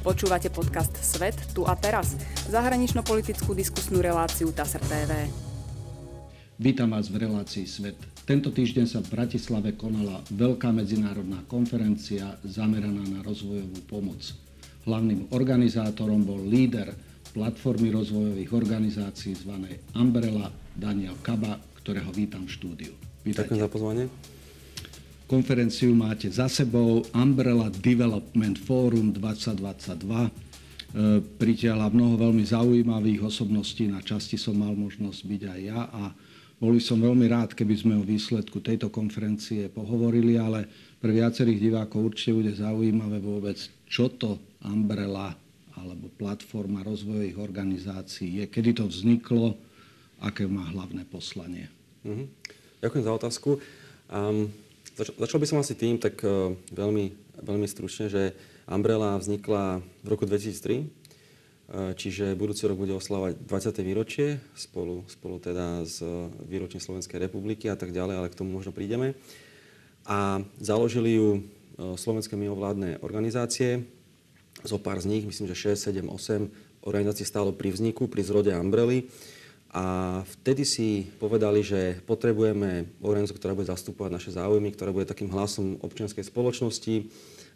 Počúvate podcast Svet tu a teraz, zahranično-politickú diskusnú reláciu TASR TV. Vítam vás v relácii Svet. Tento týždeň sa v Bratislave konala veľká medzinárodná konferencia zameraná na rozvojovú pomoc. Hlavným organizátorom bol líder platformy rozvojových organizácií zvanej Umbrella Daniel Kaba, ktorého vítam v štúdiu. Vítajte. Ďakujem za pozvanie. Konferenciu máte za sebou Umbrella Development Forum 2022. E, pritiahla mnoho veľmi zaujímavých osobností. Na časti som mal možnosť byť aj ja a bol by som veľmi rád, keby sme o výsledku tejto konferencie pohovorili, ale pre viacerých divákov určite bude zaujímavé vôbec, čo to Umbrella alebo platforma rozvojových organizácií je, kedy to vzniklo, aké má hlavné poslanie. Mm-hmm. Ďakujem za otázku. Um, Začal by som asi tým, tak uh, veľmi, veľmi stručne, že Umbrella vznikla v roku 2003, uh, e, čiže budúci rok bude oslávať 20. výročie spolu, spolu teda s výročím Slovenskej republiky a tak ďalej, ale k tomu možno prídeme. A založili ju slovenské mimovládne organizácie, zo pár z nich, myslím, že 6, 7, 8 organizácií stálo pri vzniku, pri zrode Umbrelly. A vtedy si povedali, že potrebujeme organizáciu, ktorá bude zastupovať naše záujmy, ktorá bude takým hlasom občianskej spoločnosti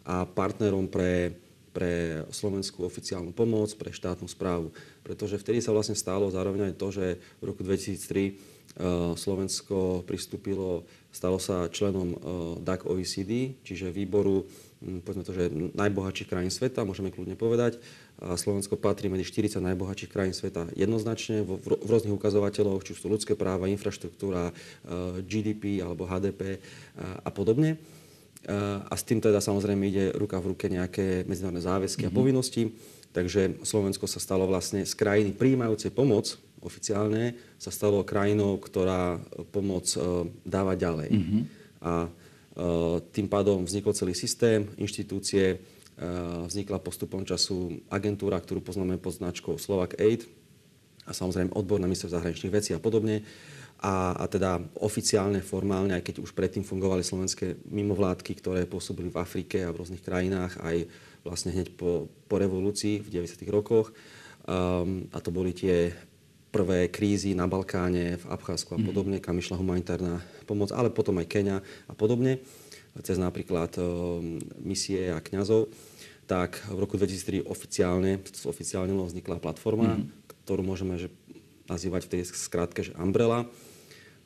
a partnerom pre, pre slovenskú oficiálnu pomoc, pre štátnu správu. Pretože vtedy sa vlastne stalo zároveň aj to, že v roku 2003 uh, Slovensko pristúpilo, stalo sa členom uh, DAC OECD, čiže výboru povedzme to, že najbohatších krajín sveta, môžeme kľudne povedať. A Slovensko patrí medzi 40 najbohatších krajín sveta jednoznačne v, v rôznych ukazovateľoch, či už sú ľudské práva, infraštruktúra, eh, GDP alebo HDP a, eh, a podobne. Eh, a s tým teda samozrejme ide ruka v ruke nejaké medzinárodné záväzky mm-hmm. a mhm. povinnosti. Takže Slovensko sa stalo vlastne z krajiny príjmajúcej pomoc oficiálne, sa stalo krajinou, ktorá pomoc dáva ďalej. Mm-hmm. A Eh, tým pádom vznikol celý systém, inštitúcie, vznikla postupom času agentúra, ktorú poznáme pod značkou Slovak Aid a samozrejme odbor na ministerstvo zahraničných vecí a podobne. A, a teda oficiálne, formálne, aj keď už predtým fungovali slovenské mimovládky, ktoré pôsobili v Afrike a v rôznych krajinách, aj vlastne hneď po, po revolúcii v 90. rokoch. Um, a to boli tie prvé krízy na Balkáne, v Abcházsku a mhm. podobne, kam išla humanitárna pomoc, ale potom aj Kenia a podobne, cez napríklad misie a kňazov, tak v roku 2003 oficiálne, oficiálne vznikla platforma, mm-hmm. ktorú môžeme že, nazývať v tej skratke, že Umbrella.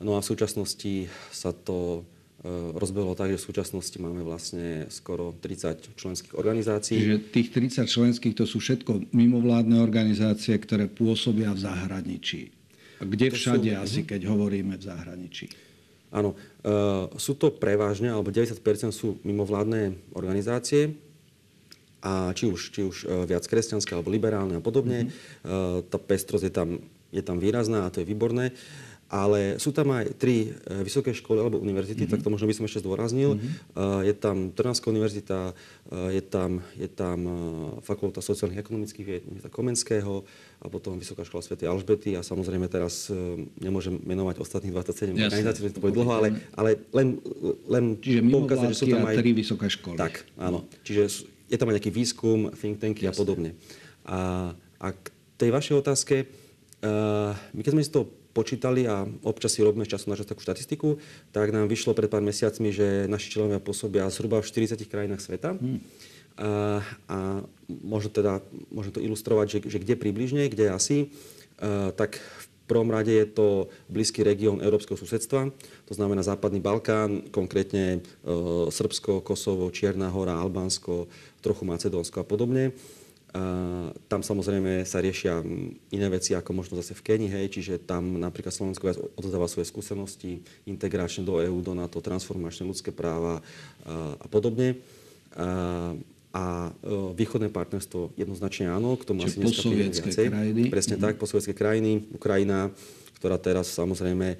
No a v súčasnosti sa to rozbehlo tak, že v súčasnosti máme vlastne skoro 30 členských organizácií. Čiže tých 30 členských to sú všetko mimovládne organizácie, ktoré pôsobia v zahraničí. A kde to všade sú, asi, mhm. keď hovoríme v zahraničí? Áno, uh, sú to prevažne, alebo 90% sú mimovládne organizácie, a či už, či už uh, viac kresťanské alebo liberálne a podobne. Mm-hmm. Tá pestrosť je tam, je tam výrazná a to je výborné. Ale sú tam aj tri vysoké školy alebo univerzity, mm-hmm. tak to možno by som ešte zdôraznil. Mm-hmm. Je tam Trnavská univerzita, je tam, je tam Fakulta sociálnych a ekonomických vied Komenského, a potom Vysoká škola Sv. Alžbety a samozrejme teraz e, nemôžem menovať ostatných 27 Jasne. organizácií, to bude dlho, ale, ale len, len Čiže poukázať, že sú tam aj... tri vysoké školy. Tak, áno. Čiže je tam aj nejaký výskum, think tanky Jasne. a podobne. A, a k tej vašej otázke, uh, my keď sme si to počítali a občas si robíme z času na čas takú štatistiku, tak nám vyšlo pred pár mesiacmi, že naši členovia pôsobia zhruba v 40 krajinách sveta. Hmm. A, a možno, teda, možno to ilustrovať, že, že kde približne, kde asi, a, tak v prvom rade je to blízky región európskeho susedstva, to znamená Západný Balkán, konkrétne e, Srbsko, Kosovo, Čierna hora, Albánsko, trochu Macedónsko a podobne. Tam samozrejme sa riešia iné veci ako možno zase v Kenii, hej, čiže tam napríklad Slovensko viac odzáva svoje skúsenosti integračne do EÚ, do NATO, transformačné ľudské práva a, podobne. A a e, východné partnerstvo jednoznačne áno, k tomu Čiže asi dneska viacej. Krajiny. Presne mm. tak, sovietské krajiny, Ukrajina, ktorá teraz samozrejme e,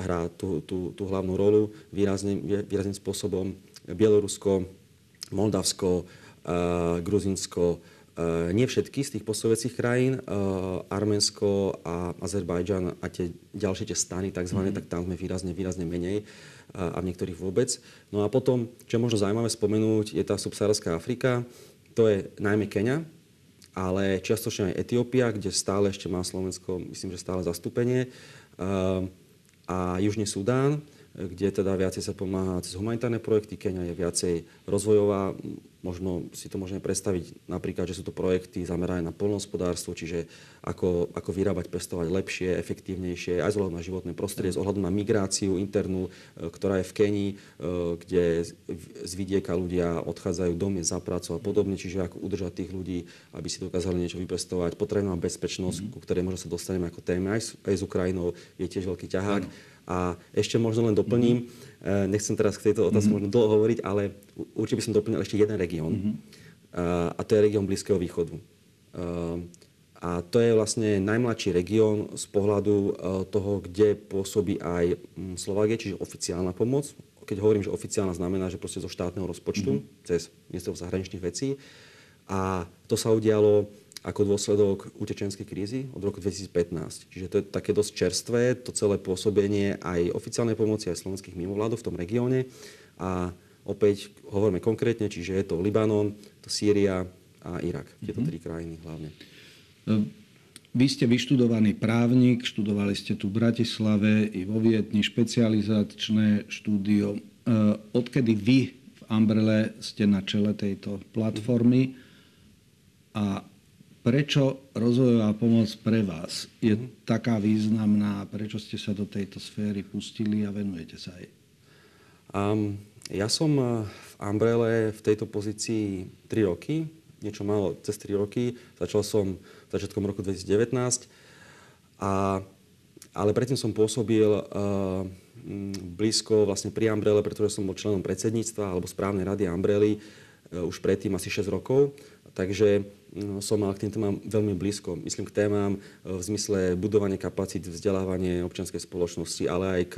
hrá tú, tú, tú hlavnú rolu výrazným, výrazným spôsobom. Bielorusko, Moldavsko, e, Gruzinsko, nie všetky z tých postsovietských krajín, Arménsko a Azerbajdžan a tie ďalšie tie stany tzv., mm. tak tam sme výrazne, výrazne menej a v niektorých vôbec. No a potom, čo je možno zaujímavé spomenúť, je tá subsárska Afrika. to je najmä Kenia, ale čiastočne aj Etiópia, kde stále ešte má Slovensko, myslím, že stále zastúpenie, a Južný Sudán, kde teda viacej sa pomáha cez humanitárne projekty. Kenia je viacej rozvojová. Možno si to môžeme predstaviť napríklad, že sú to projekty zamerané na polnohospodárstvo, čiže ako, ako vyrábať, pestovať lepšie, efektívnejšie, aj z na životné prostredie, z ohľadu na migráciu internú, e, ktorá je v Kenii, e, kde z vidieka ľudia odchádzajú do miest za prácu a podobne, čiže ako udržať tých ľudí, aby si dokázali niečo vypestovať. Potrebná bezpečnosť, mm-hmm. ku ktorej možno sa dostaneme ako téme aj s, aj s Ukrajinou, je tiež veľký ťahák. Mm-hmm a ešte možno len doplním, mm-hmm. nechcem teraz k tejto otázke mm-hmm. možno dlho hovoriť, ale určite by som doplnil ešte jeden región. Mm-hmm. A to je región Blízkeho východu. A to je vlastne najmladší región z pohľadu toho, kde pôsobí aj mm, Slovakia, čiže oficiálna pomoc. Keď hovorím, že oficiálna znamená, že proste zo štátneho rozpočtu, mm-hmm. cez ministerstvo zahraničných vecí. A to sa udialo ako dôsledok utečenskej krízy od roku 2015. Čiže to je také dosť čerstvé, to celé pôsobenie aj oficiálnej pomoci, aj slovenských mimovládov v tom regióne. A opäť hovoríme konkrétne, čiže je to Libanon, to Sýria a Irak. Tieto mm-hmm. tri krajiny hlavne. Ehm, vy ste vyštudovaný právnik, študovali ste tu v Bratislave i vo Vietni špecializačné štúdio. Ehm, odkedy vy v Umbrele ste na čele tejto platformy a prečo rozvojová pomoc pre vás je mm. taká významná, prečo ste sa do tejto sféry pustili a venujete sa jej? Um, ja som eh, v Umbrele v tejto pozícii 3 roky, niečo málo cez 3 roky. Začal som začiatkom roku 2019, a, ale predtým som pôsobil uh, blízko vlastne pri Umbrele, pretože som bol členom predsedníctva alebo správnej rady Umbrely už predtým asi 6 rokov. Takže no, som mal k tým témam veľmi blízko. Myslím k témam e, v zmysle budovania kapacít, vzdelávanie občianskej spoločnosti, ale aj k,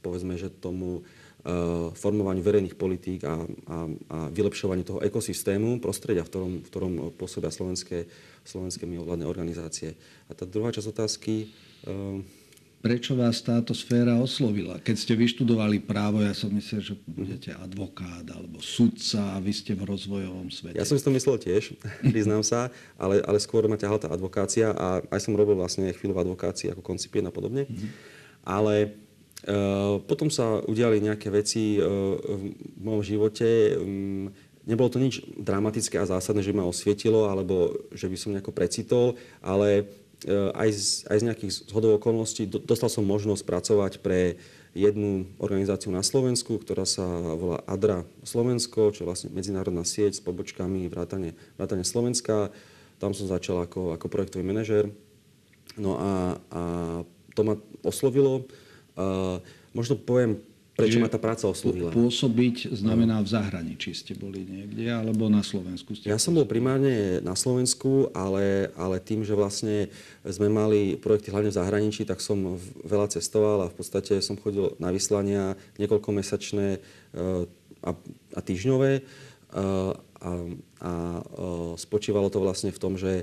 povedzme, že tomu formovaniu verejných politík a, a, a vylepšovaniu toho ekosystému, prostredia, v ktorom, v ktorom pôsobia slovenské, slovenské mimovládne organizácie. A tá druhá časť otázky... Uh, prečo vás táto sféra oslovila? Keď ste vyštudovali právo, ja som myslel, že budete advokát alebo sudca a vy ste v rozvojovom svete. Ja som si to myslel tiež, priznám sa, ale, ale skôr ma ťahala tá advokácia a aj som robil vlastne chvíľu v advokácii ako koncipient a podobne. Mm-hmm. Ale Uh, potom sa udiali nejaké veci uh, v mojom živote. Um, nebolo to nič dramatické a zásadné, že ma osvietilo, alebo že by som nejako precitol, ale aj z, aj z nejakých zhodov okolností dostal som možnosť pracovať pre jednu organizáciu na Slovensku, ktorá sa volá ADRA Slovensko, čo je vlastne medzinárodná sieť s pobočkami vrátane, vrátane Slovenska. Tam som začal ako, ako projektový manažer. No a, a to ma oslovilo. Uh, možno poviem Prečo ma tá práca oslovila? Pôsobiť znamená v zahraničí ste boli niekde, alebo na Slovensku ste? Ja som bol primárne na Slovensku, ale, ale tým, že vlastne sme mali projekty hlavne v zahraničí, tak som veľa cestoval a v podstate som chodil na vyslania niekoľkomesačné eh, a, a týždňové. A, eh, a, a eh, spočívalo to vlastne v tom, že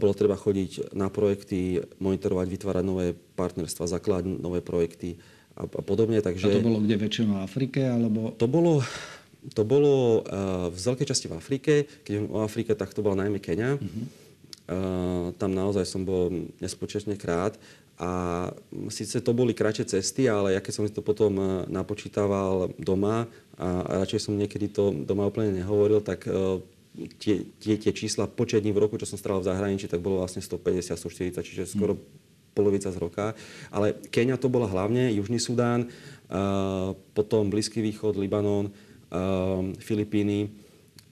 bolo treba chodiť na projekty, monitorovať, vytvárať nové partnerstva, zakladať nové projekty a, a podobne. Takže... A to bolo kde väčšinou v Afrike? Alebo... To bolo, to bolo uh, v veľkej časti v Afrike. Keď o Afrike, tak to bola najmä Kenia. Uh-huh. Uh, tam naozaj som bol nespočetne krát. A síce to boli kratšie cesty, ale ja keď som si to potom uh, napočítaval doma a, radšej som niekedy to doma úplne nehovoril, tak tie, tie, tie čísla počet dní v roku, čo som strával v zahraničí, tak bolo vlastne 150, 140, čiže skoro polovica z roka. Ale Kenia to bola hlavne, Južný Sudán, uh, potom Blízky východ, Libanon, uh, Filipíny.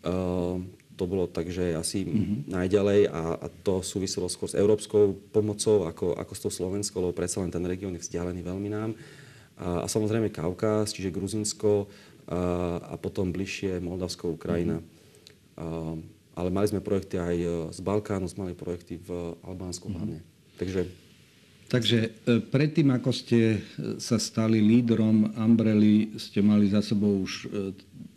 Uh, to bolo takže asi mm-hmm. najďalej a, a to súviselo skôr s európskou pomocou ako, ako s tou Slovenskou, lebo predsa len ten región je vzdialený veľmi nám. A, a samozrejme Kaukaz, čiže Gruzinsko a, a potom bližšie Moldavsko, Ukrajina. Mm-hmm. A, ale mali sme projekty aj z Balkánu, sme mali projekty v Albánsku mm-hmm. hlavne. Takže Takže e, predtým, ako ste e, sa stali lídrom Umbrely, ste mali za sebou už e,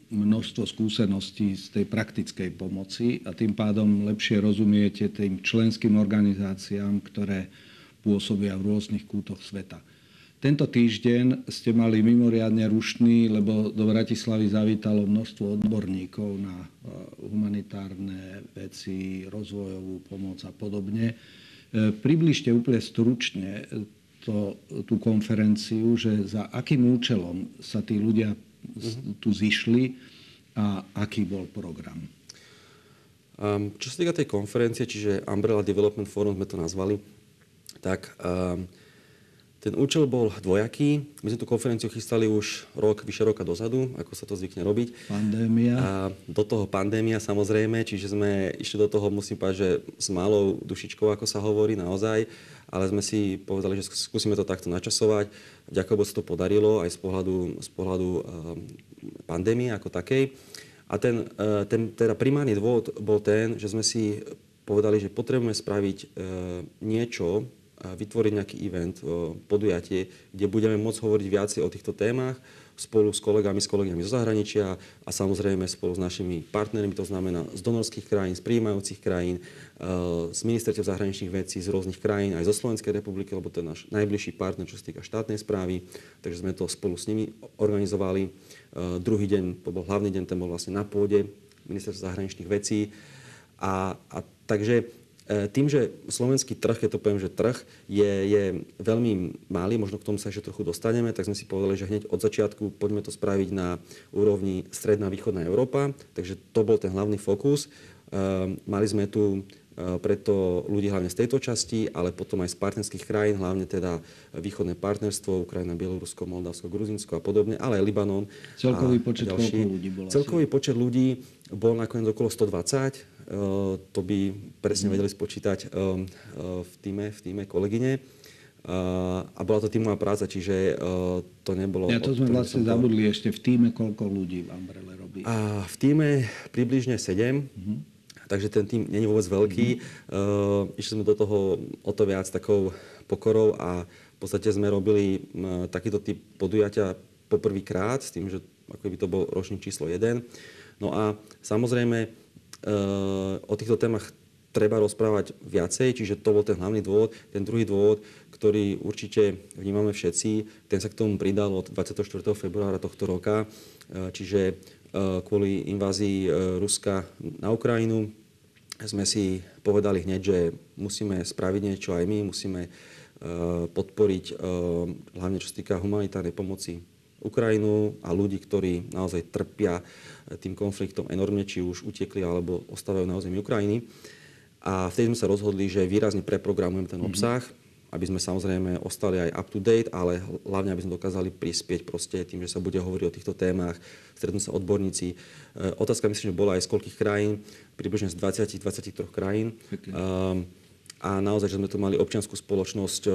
množstvo skúseností z tej praktickej pomoci a tým pádom lepšie rozumiete tým členským organizáciám, ktoré pôsobia v rôznych kútoch sveta. Tento týždeň ste mali mimoriadne rušný, lebo do Bratislavy zavítalo množstvo odborníkov na humanitárne veci, rozvojovú pomoc a podobne. E, približte úplne stručne to, tú konferenciu, že za akým účelom sa tí ľudia tu zišli a aký bol program. Um, čo sa týka tej konferencie, čiže Umbrella Development Forum sme to nazvali, tak um, ten účel bol dvojaký. My sme tú konferenciu chystali už rok, vyše roka dozadu, ako sa to zvykne robiť. Pandémia. A do toho pandémia samozrejme, čiže sme išli do toho, musím povedať, že s malou dušičkou, ako sa hovorí, naozaj. Ale sme si povedali, že skúsime to takto načasovať. Ďakujem, sa to podarilo aj z pohľadu, z pohľadu uh, pandémie ako takej. A ten, uh, ten teda primárny dôvod bol ten, že sme si povedali, že potrebujeme spraviť uh, niečo, vytvoriť nejaký event, podujatie, kde budeme môcť hovoriť viacej o týchto témach spolu s kolegami, s kolegami zo zahraničia a samozrejme spolu s našimi partnermi, to znamená z donorských krajín, z prijímajúcich krajín, z ministerstiev zahraničných vecí z rôznych krajín, aj zo Slovenskej republiky, lebo to je náš najbližší partner, čo sa týka štátnej správy, takže sme to spolu s nimi organizovali. Druhý deň, to bol hlavný deň, ten bol vlastne na pôde ministerstva zahraničných vecí. A, a takže E, tým, že slovenský trh, keď to poviem, že trh je, je veľmi malý, možno k tomu sa ešte trochu dostaneme, tak sme si povedali, že hneď od začiatku poďme to spraviť na úrovni stredná východná Európa, takže to bol ten hlavný fokus. E, mali sme tu e, preto ľudí hlavne z tejto časti, ale potom aj z partnerských krajín, hlavne teda východné partnerstvo, Ukrajina, Bielorusko, Moldavsko, Gruzinsko a podobne, ale aj Libanon. Celkový počet ďalší. ľudí bol Celkový asi? počet ľudí bol nakoniec okolo 120, Eh, to by presne vedeli spočítať eh, eh, v týme, v týme kolegyne. A bola to tímová práca, čiže to nebolo... Ja to sme vlastne to... zabudli ešte v týme, koľko ľudí v Umbrelle robí. A v týme približne 7. Mm-hmm. Takže ten tým je vôbec veľký. Mm-hmm. Išli sme do toho o to viac takou pokorou a v podstate sme robili takýto typ podujatia poprvýkrát s tým, že ako by to bol ročník číslo 1. No a samozrejme Eh, o týchto témach treba rozprávať viacej, čiže to bol ten hlavný dôvod. Ten druhý dôvod, ktorý určite vnímame všetci, ten sa k tomu pridal od 24. februára tohto roka, eh, čiže eh, kvôli invázii Ruska na Ukrajinu sme si povedali hneď, že musíme spraviť niečo aj my, musíme podporiť hlavne čo sa týka humanitárnej pomoci Ukrajinu a ľudí, ktorí naozaj trpia tým konfliktom enormne, či už utekli alebo ostávajú na území Ukrajiny. A vtedy sme sa rozhodli, že výrazne preprogramujeme ten mhm. obsah, mm-hmm. aby sme samozrejme ostali aj up to date, ale hlavne, aby sme dokázali prispieť proste tým, že sa bude hovoriť o týchto témach, stretnú sa odborníci. E, otázka myslím, že bola aj z koľkých krajín, približne z 20-23 krajín. Okay. Um, a naozaj, že sme tu mali občianskú spoločnosť e,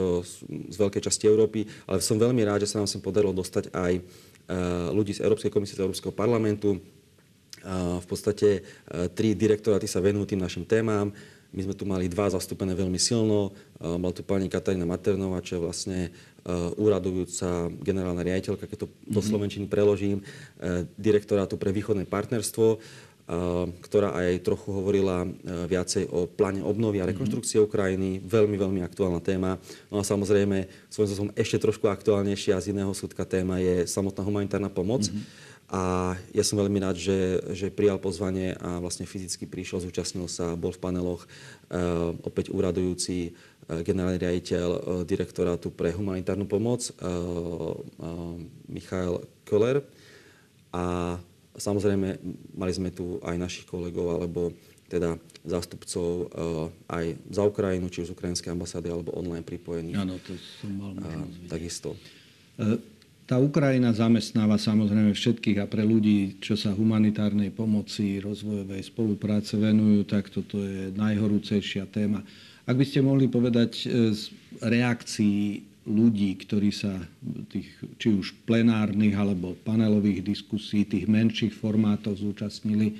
z veľkej časti Európy, ale som veľmi rád, že sa nám sem podarilo dostať aj e, ľudí z Európskej komisie, z Európskeho parlamentu. E, v podstate tri direktoráty sa venujú tým našim témam. My sme tu mali dva zastúpené veľmi silno. Bola tu pani Katarína Maternová, čo je vlastne úradujúca generálna riaditeľka, keď to do mhm. Slovenčiny preložím, direktorátu pre východné partnerstvo ktorá aj trochu hovorila e, viacej o pláne obnovy a mhm. rekonštrukcie Ukrajiny. Veľmi, veľmi aktuálna téma. No a samozrejme, svojím spôsobom ešte trošku aktuálnejšia z iného súdka téma je samotná humanitárna pomoc. Mm-hmm. A ja som veľmi rád, že, že prijal pozvanie a vlastne fyzicky prišiel, zúčastnil sa, bol v paneloch uh, opäť úradujúci uh, generálny riaditeľ uh, direktorátu pre humanitárnu pomoc Michael Köller a Samozrejme, mali sme tu aj našich kolegov, alebo teda zástupcov aj za Ukrajinu, či už z ukrajinskej ambasády, alebo online pripojených. Áno, to som mal možnosť uh, Takisto. Tá Ukrajina zamestnáva samozrejme všetkých a pre ľudí, čo sa humanitárnej pomoci, rozvojovej spolupráce venujú, tak toto je najhorúcejšia téma. Ak by ste mohli povedať z reakcií ľudí, ktorí sa tých, či už plenárnych alebo panelových diskusí, tých menších formátov zúčastnili,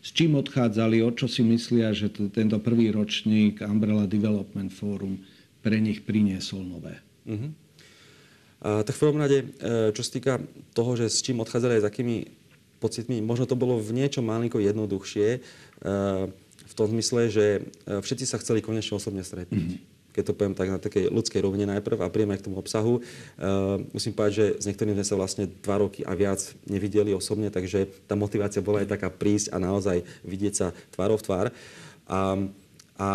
s čím odchádzali, o čo si myslia, že t- tento prvý ročník Umbrella Development Forum pre nich priniesol nové. Uh-huh. Tak v prvom rade, e, čo sa týka toho, že s čím odchádzali aj s akými pocitmi, možno to bolo v niečo malinko jednoduchšie, e, v tom zmysle, že e, všetci sa chceli konečne osobne stretnúť. Uh-huh keď to poviem tak na takej ľudskej rovine najprv a príjeme k tomu obsahu. Uh, musím povedať, že s niektorými sme sa vlastne dva roky a viac nevideli osobne, takže tá motivácia bola aj taká prísť a naozaj vidieť sa tvárov v tvár. A, a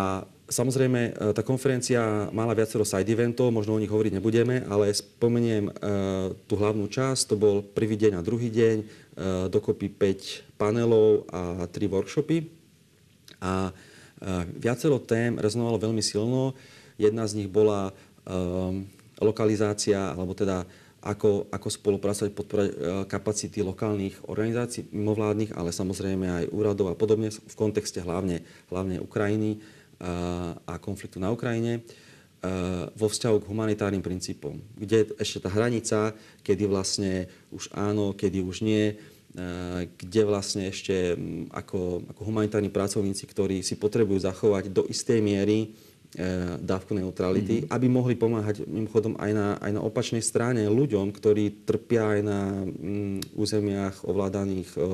Samozrejme, e, tá konferencia mala viacero side eventov, možno o nich hovoriť nebudeme, ale spomeniem uh, tú hlavnú časť, to bol prvý deň a druhý deň, uh, dokopy 5 panelov a 3 workshopy. A viacero tém rezonovalo veľmi silno. Jedna z nich bola lokalizácia, alebo teda ako, ako spolupracovať, podporovať kapacity lokálnych organizácií mimovládnych, ale samozrejme aj úradov a podobne v kontexte hlavne, hlavne Ukrajiny a konfliktu na Ukrajine vo vzťahu k humanitárnym princípom, kde ešte tá hranica, kedy vlastne už áno, kedy už nie, kde vlastne ešte ako, ako humanitárni pracovníci, ktorí si potrebujú zachovať do istej miery dávku neutrality, mm-hmm. aby mohli pomáhať mimochodom aj na, aj na opačnej strane ľuďom, ktorí trpia aj na mm, územiach ovládaných um,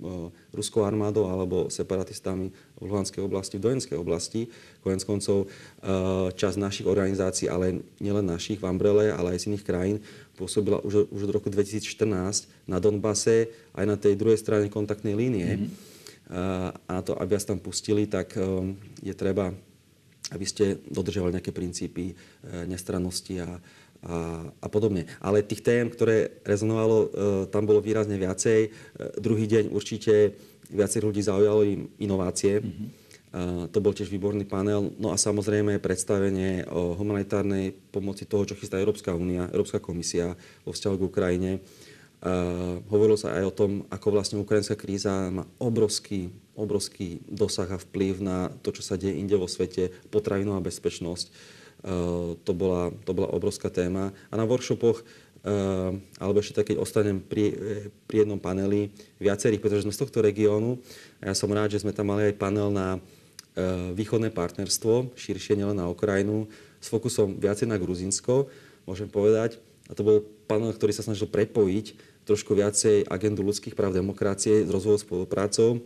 um, ruskou armádou alebo separatistami v Luhanskej oblasti, v Dojenskej oblasti. Konec koncov uh, časť našich organizácií, ale nielen našich v Umbrele, ale aj z iných krajín, pôsobila už, už od roku 2014 na Donbase aj na tej druhej strane kontaktnej línie. Mm-hmm. Uh, a to, aby vás tam pustili, tak um, je treba aby ste dodržiavali nejaké princípy e, nestrannosti a, a, a podobne. Ale tých tém, ktoré rezonovalo, e, tam bolo výrazne viacej. E, druhý deň určite viacej ľudí zaujalo im inovácie. Mm-hmm. To bol tiež výborný panel. No a samozrejme predstavenie o humanitárnej pomoci toho, čo chystá Európska únia, Európska komisia vo vzťahu k Ukrajine. Uh, hovorilo sa aj o tom, ako vlastne ukrajinská kríza má obrovský obrovský dosah a vplyv na to, čo sa deje inde vo svete, potravinová bezpečnosť. Uh, to, bola, to bola obrovská téma. A na workshopoch, uh, alebo ešte tak, keď ostanem pri, pri jednom paneli, viacerých, pretože sme z tohto regiónu, a ja som rád, že sme tam mali aj panel na východné partnerstvo, širšie nielen na Ukrajinu, s fokusom viacej na Gruzinsko, môžem povedať. A to bol panel, ktorý sa snažil prepojiť trošku viacej agendu ľudských práv, demokracie s rozvojou spoluprácou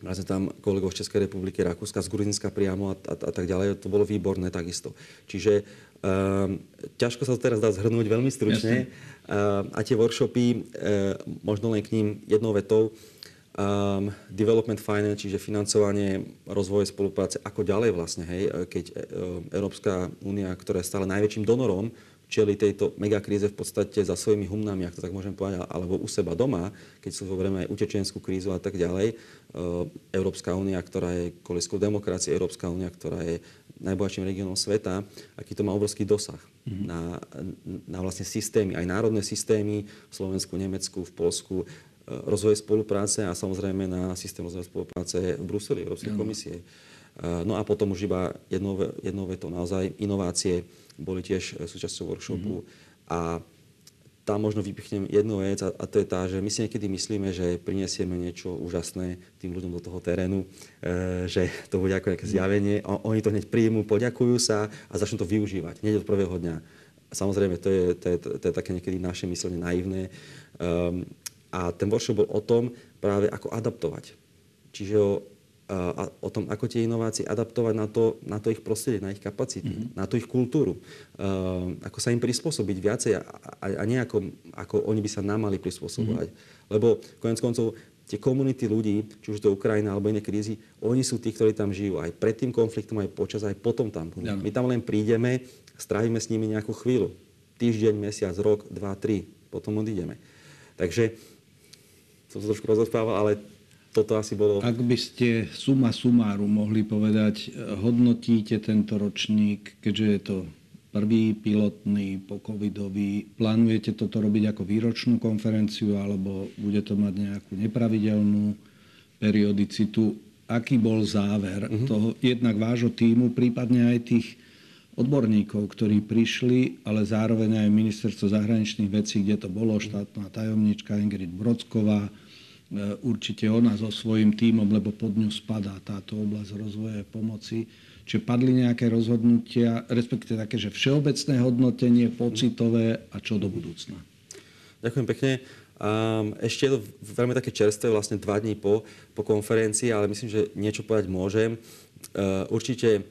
Mali sme tam kolegov z Českej republiky, Rakúska, z Gruzinska priamo a, a, a tak ďalej. To bolo výborné takisto. Čiže um, ťažko sa to teraz dá zhrnúť veľmi stručne. Uh, a tie workshopy, uh, možno len k ním jednou vetou, um, development finance, čiže financovanie rozvoje spolupráce, ako ďalej vlastne, hej, keď uh, Európska únia, ktorá je stále najväčším donorom, čeli tejto megakríze v podstate za svojimi humnami, ak to tak môžem povedať, alebo u seba doma, keď sa zoberieme aj utečenskú krízu a tak ďalej. E, Európska únia, ktorá je koliskou demokracie, Európska únia, ktorá je najbohatším regiónom sveta, aký to má obrovský dosah mm-hmm. na, na vlastne systémy, aj národné systémy v Slovensku, Nemecku, v Polsku, e, rozvoje spolupráce a samozrejme na systém rozvoja spolupráce v Bruseli, Európskej mm-hmm. komisie. E, no a potom už iba jednou, jednou vetou naozaj inovácie boli tiež súčasťou workshopu mm-hmm. a tam možno vypichnem jednu vec a, a to je tá, že my si niekedy myslíme, že prinesieme niečo úžasné tým ľuďom do toho terénu, e, že to bude ako nejaké zjavenie, a oni to hneď príjmu, poďakujú sa a začnú to využívať, hneď od prvého dňa. Samozrejme, to je, to je, to je také niekedy naše myslenie naivné. Um, a ten workshop bol o tom práve ako adaptovať. Čiže o a o tom, ako tie inovácie adaptovať na to, na to ich prostredie, na ich kapacity, mm-hmm. na tú ich kultúru. Uh, ako sa im prispôsobiť viacej a, a, a nie ako, ako oni by sa nám mali prispôsobovať. Mm-hmm. Lebo konec koncov tie komunity ľudí, či už to Ukrajina alebo iné krízy, oni sú tí, ktorí tam žijú aj pred tým konfliktom, aj počas, aj potom tam. Ja. My tam len prídeme, strávime s nimi nejakú chvíľu. Týždeň, mesiac, rok, dva, tri, potom odídeme. Takže som sa trošku rozhodpával, ale toto asi bolo... Ak by ste suma sumáru mohli povedať, hodnotíte tento ročník, keďže je to prvý pilotný po covidový, plánujete toto robiť ako výročnú konferenciu alebo bude to mať nejakú nepravidelnú periodicitu? Aký bol záver uh-huh. toho jednak vášho týmu, prípadne aj tých odborníkov, ktorí prišli, ale zároveň aj ministerstvo zahraničných vecí, kde to bolo, štátna tajomnička Ingrid Brodsková, E, určite ona so svojím tímom, lebo pod ňu spadá táto oblasť rozvoja pomoci. Čiže padli nejaké rozhodnutia, respektíve také, že všeobecné hodnotenie, pocitové a čo do budúcna? Ďakujem pekne. Um, ešte je to veľmi také čerstvé, vlastne dva dní po, po konferencii, ale myslím, že niečo povedať môžem. Uh, určite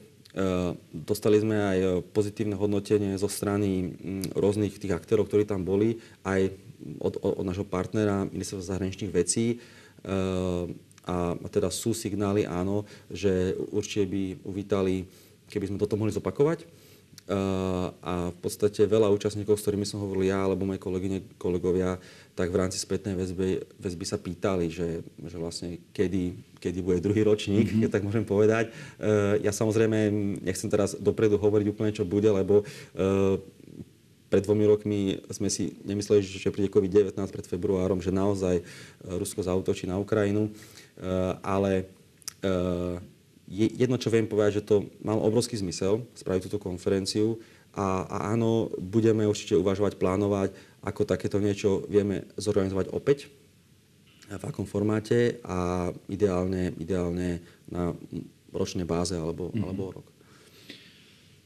Dostali sme aj pozitívne hodnotenie zo strany rôznych tých aktérov, ktorí tam boli, aj od, od, od nášho partnera Ministerstva zahraničných vecí. A teda sú signály, áno, že určite by uvítali, keby sme toto mohli zopakovať. A v podstate veľa účastníkov, s ktorými som hovoril ja alebo moje kolegyne, kolegovia, tak v rámci spätnej väzby, väzby sa pýtali, že, že vlastne kedy kedy bude druhý ročník, mm-hmm. keď tak môžem povedať. Uh, ja samozrejme nechcem teraz dopredu hovoriť úplne, čo bude, lebo uh, pred dvomi rokmi sme si nemysleli, že príde COVID-19 pred februárom, že naozaj Rusko zautočí na Ukrajinu. Uh, ale jedno, čo viem povedať, že to mal obrovský zmysel spraviť túto konferenciu a, a áno, budeme určite uvažovať, plánovať, ako takéto niečo vieme zorganizovať opäť v akom formáte a ideálne, ideálne na ročnej báze alebo, mm-hmm. alebo rok.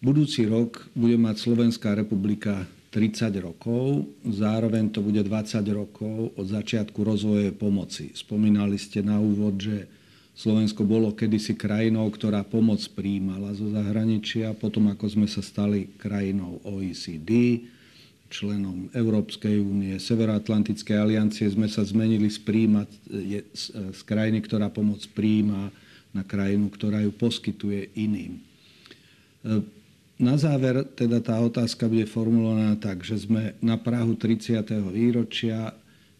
Budúci rok bude mať Slovenská republika 30 rokov, zároveň to bude 20 rokov od začiatku rozvoje pomoci. Spomínali ste na úvod, že Slovensko bolo kedysi krajinou, ktorá pomoc príjmala zo zahraničia, potom ako sme sa stali krajinou OECD, členom Európskej únie, Severoatlantickej aliancie sme sa zmenili z, príjmať, z krajiny, ktorá pomoc príjma, na krajinu, ktorá ju poskytuje iným. Na záver teda tá otázka bude formulovaná tak, že sme na Prahu 30. výročia.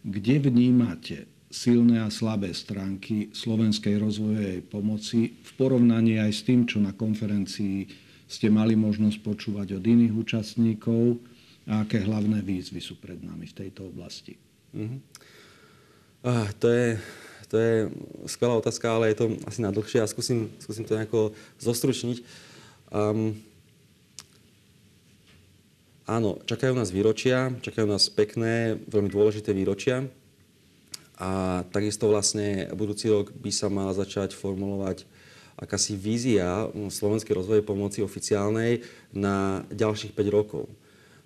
Kde vnímate silné a slabé stránky slovenskej rozvojovej pomoci v porovnaní aj s tým, čo na konferencii ste mali možnosť počúvať od iných účastníkov? a aké hlavné výzvy sú pred nami v tejto oblasti? Mm-hmm. Ah, to, je, to je skvelá otázka, ale je to asi na dlhšie a skúsim, skúsim to nejako zostručniť. Um, áno, čakajú nás výročia, čakajú nás pekné, veľmi dôležité výročia. A takisto vlastne budúci rok by sa mala začať formulovať akási vízia slovenskej rozvojovej pomoci oficiálnej na ďalších 5 rokov.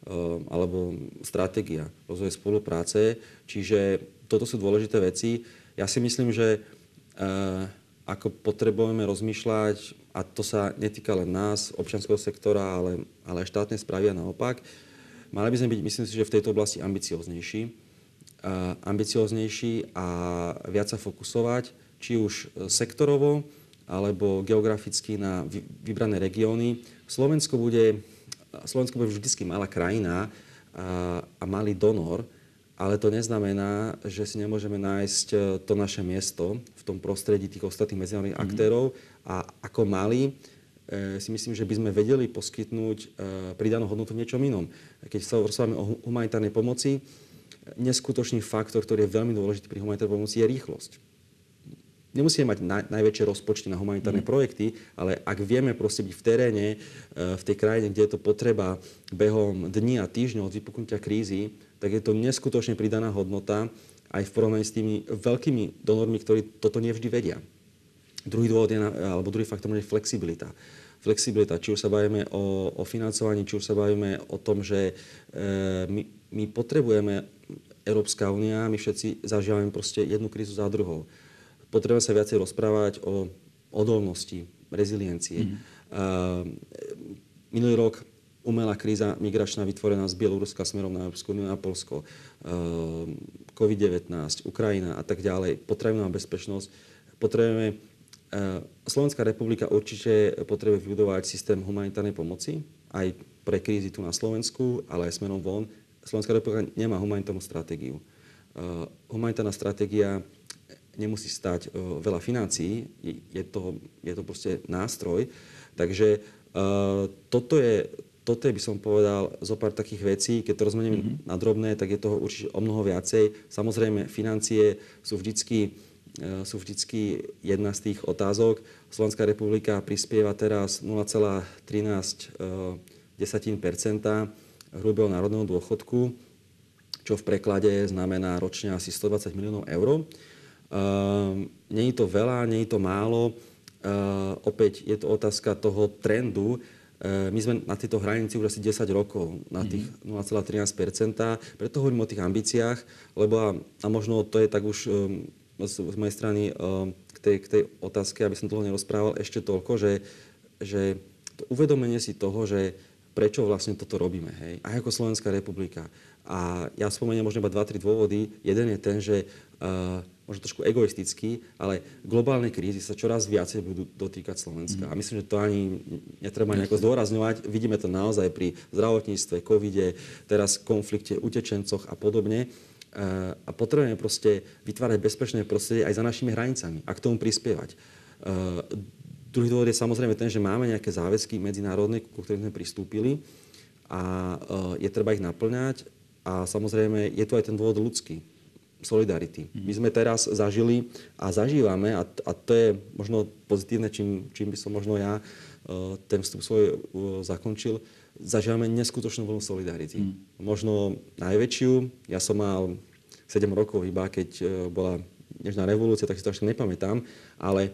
Eh, alebo stratégia rozvoje spolupráce. Čiže toto sú dôležité veci. Ja si myslím, že eh, ako potrebujeme rozmýšľať, a to sa netýka len nás, občianského sektora, ale, ale aj štátnej správy a naopak, mali by sme byť, myslím si, že v tejto oblasti ambicioznejší. Uh, ambicioznejší a viac sa fokusovať, či už sektorovo, alebo geograficky na vybrané regióny. Slovensko bude Slovensko bude vždy malá krajina a, a malý donor, ale to neznamená, že si nemôžeme nájsť e, to naše miesto v tom prostredí tých ostatných medzinárodných mm-hmm. aktérov a ako malí e, si myslím, že by sme vedeli poskytnúť e, pridanú hodnotu v niečom inom. Keď sa rozprávame o humanitárnej pomoci, neskutočný faktor, ktorý je veľmi dôležitý pri humanitárnej pomoci, je rýchlosť nemusíme mať na, najväčšie rozpočty na humanitárne mm. projekty, ale ak vieme proste byť v teréne, e, v tej krajine, kde je to potreba behom dní a týždňov od vypuknutia krízy, tak je to neskutočne pridaná hodnota aj v porovnaní s tými veľkými donormi, ktorí toto nevždy vedia. Druhý dôvod je, alebo druhý faktor je flexibilita. Flexibilita, či už sa bavíme o, o financovaní, či už sa bavíme o tom, že e, my, my potrebujeme Európska únia, my všetci zažívame proste jednu krízu za druhou potrebujeme sa viacej rozprávať o odolnosti, reziliencie. Mm. Uh, minulý rok umelá kríza migračná vytvorená z Bieloruska smerom na Európsku úniu a Polsko, uh, COVID-19, Ukrajina a tak ďalej, potravinová bezpečnosť. Potrebujeme, uh, Slovenská republika určite potrebuje vybudovať systém humanitárnej pomoci, aj pre krízy tu na Slovensku, ale aj smerom von. Slovenská republika nemá humanitárnu stratégiu. Uh, humanitárna stratégia nemusí stať veľa financií, je to, je to proste nástroj. Takže toto je, toto je, by som povedal, zo pár takých vecí. Keď to rozmeniem mm-hmm. na drobné, tak je toho určite o mnoho viacej. Samozrejme, financie sú vždycky, uh, sú vždycky jedna z tých otázok. Slovenská republika prispieva teraz 0,13 hrubého národného dôchodku, čo v preklade znamená ročne asi 120 miliónov eur. Uh, není to veľa, není to málo. Opäť je to otázka toho trendu. Uh, my sme na tejto hranici už asi 10 rokov, na tých mm-hmm. 0,13 Preto hovorím o tých ambíciách, lebo a, a možno to je tak už um, z, z mojej strany um, k, tej, k tej otázke, aby som dlho nerozprával, ešte toľko, že, že to uvedomenie si toho, že prečo vlastne toto robíme, hej, aj ako Slovenská republika. A ja spomeniem možno iba dva, tri dôvody. Jeden je ten, že uh, možno trošku egoistický, ale globálne krízy sa čoraz viacej budú dotýkať Slovenska. Mm. A myslím, že to ani netreba nejako zdôrazňovať. Vidíme to naozaj pri zdravotníctve, covide, teraz konflikte, utečencoch a podobne. Uh, a potrebujeme proste vytvárať bezpečné prostredie aj za našimi hranicami a k tomu prispievať. Uh, druhý dôvod je samozrejme ten, že máme nejaké záväzky medzinárodné, ku ktorým sme pristúpili a uh, je treba ich naplňať a samozrejme je tu aj ten dôvod ľudský, solidarity. My sme teraz zažili a zažívame, a, a to je možno pozitívne, čím, čím by som možno ja uh, ten vstup svoj uh, zakončil, zažívame neskutočnú vlnu solidarity. Mm. Možno najväčšiu. Ja som mal 7 rokov iba, keď uh, bola Nežná revolúcia, tak si to až nepamätám, ale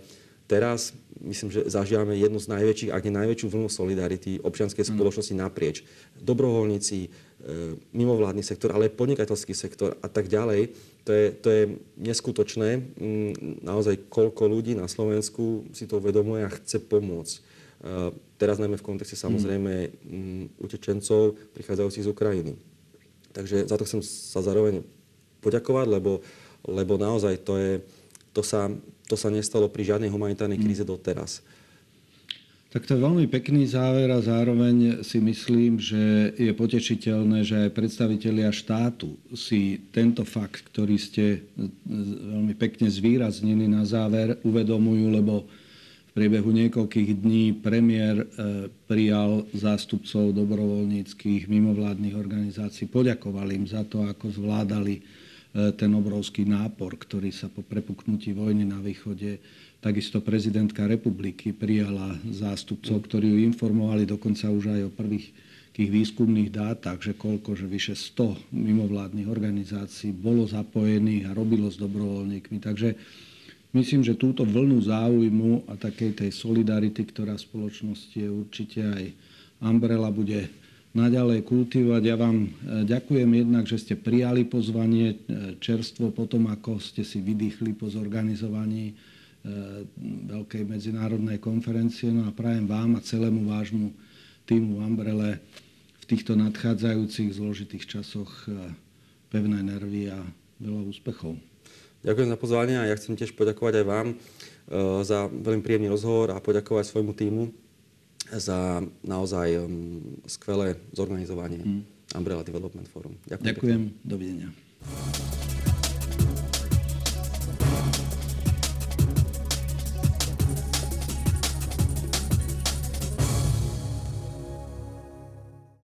teraz myslím, že zažívame jednu z najväčších, ak nie najväčšiu vlnu solidarity občianskej mm. spoločnosti naprieč. Dobrovoľníci, E, mimovládny sektor, ale aj podnikateľský sektor a tak ďalej. To je, to je neskutočné. Mm, naozaj, koľko ľudí na Slovensku si to uvedomuje a chce pomôcť. E, teraz najmä v kontexte samozrejme mm, utečencov prichádzajúcich z Ukrajiny. Takže za to chcem sa zároveň poďakovať, lebo, lebo naozaj to, je, to, sa, to sa nestalo pri žiadnej humanitárnej kríze doteraz. Tak to je veľmi pekný záver a zároveň si myslím, že je potešiteľné, že aj predstavitelia štátu si tento fakt, ktorý ste veľmi pekne zvýraznili na záver, uvedomujú, lebo v priebehu niekoľkých dní premiér e, prijal zástupcov dobrovoľníckých mimovládnych organizácií, poďakoval im za to, ako zvládali e, ten obrovský nápor, ktorý sa po prepuknutí vojny na východe Takisto prezidentka republiky prijala zástupcov, ktorí ju informovali dokonca už aj o prvých tých výskumných dátach, že koľko, že vyše 100 mimovládnych organizácií bolo zapojených a robilo s dobrovoľníkmi. Takže myslím, že túto vlnu záujmu a takej tej solidarity, ktorá v spoločnosti je určite aj Umbrella bude naďalej kultivovať. Ja vám e, ďakujem jednak, že ste prijali pozvanie e, čerstvo potom, ako ste si vydýchli po zorganizovaní veľkej medzinárodnej konferencie. No a prajem vám a celému vášmu týmu v Umbrele v týchto nadchádzajúcich zložitých časoch e, pevné nervy a veľa úspechov. Ďakujem za pozvanie a ja chcem tiež poďakovať aj vám e, za veľmi príjemný rozhovor a poďakovať svojmu týmu za naozaj skvelé zorganizovanie mm. Umbrella Development Forum. Ďakujem. Ďakujem. Dovidenia.